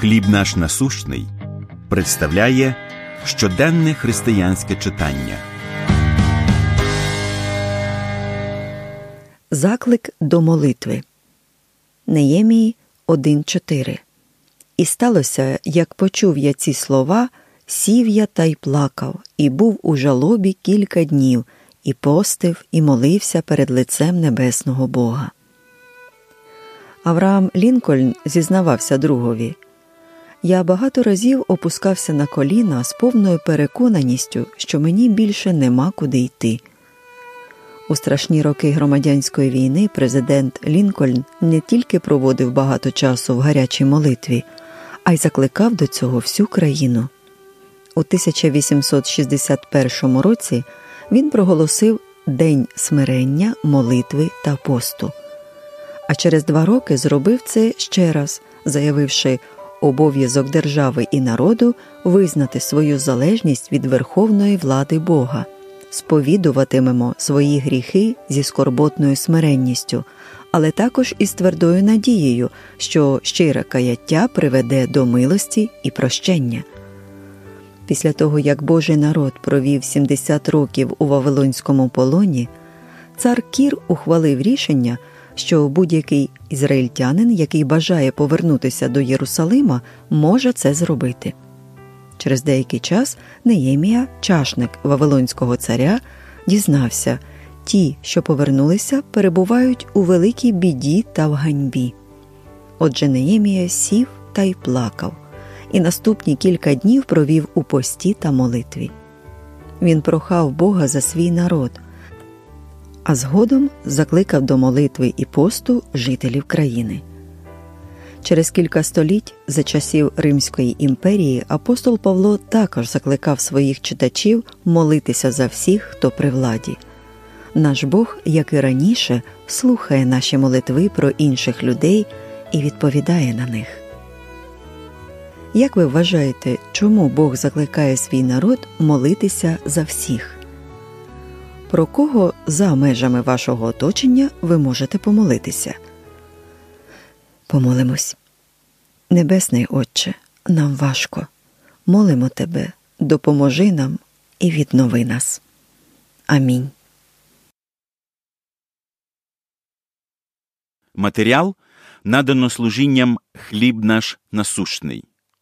Хліб наш насущний представляє щоденне християнське читання. Заклик до молитви. Неємії 1.4 І сталося, як почув я ці слова, сів я та й плакав, і був у жалобі кілька днів, і постив, і молився перед лицем небесного Бога. Авраам Лінкольн зізнавався другові. Я багато разів опускався на коліна з повною переконаністю, що мені більше нема куди йти. У страшні роки громадянської війни президент Лінкольн не тільки проводив багато часу в гарячій молитві, а й закликав до цього всю країну. У 1861 році він проголосив День смирення, молитви та посту. А через два роки зробив це ще раз, заявивши обов'язок держави і народу визнати свою залежність від верховної влади Бога, сповідуватимемо свої гріхи зі скорботною смиренністю, але також із твердою надією, що щире каяття приведе до милості і прощення. Після того, як Божий народ провів 70 років у Вавилонському полоні, цар Кір ухвалив рішення що будь-який ізраїльтянин, який бажає повернутися до Єрусалима, може це зробити. Через деякий час Неємія, чашник Вавилонського царя, дізнався ті, що повернулися, перебувають у великій біді та в ганьбі. Отже, Неємія сів та й плакав, і наступні кілька днів провів у пості та молитві. Він прохав Бога за свій народ а згодом закликав до молитви і посту жителів країни. Через кілька століть за часів Римської імперії апостол Павло також закликав своїх читачів молитися за всіх, хто при владі. Наш Бог, як і раніше, слухає наші молитви про інших людей і відповідає на них. Як ви вважаєте, чому Бог закликає свій народ молитися за всіх? Про кого за межами вашого оточення ви можете помолитися? Помолимось. Небесний Отче, нам важко. Молимо Тебе, допоможи нам і віднови нас. Амінь. Матеріал надано служінням хліб наш насущний.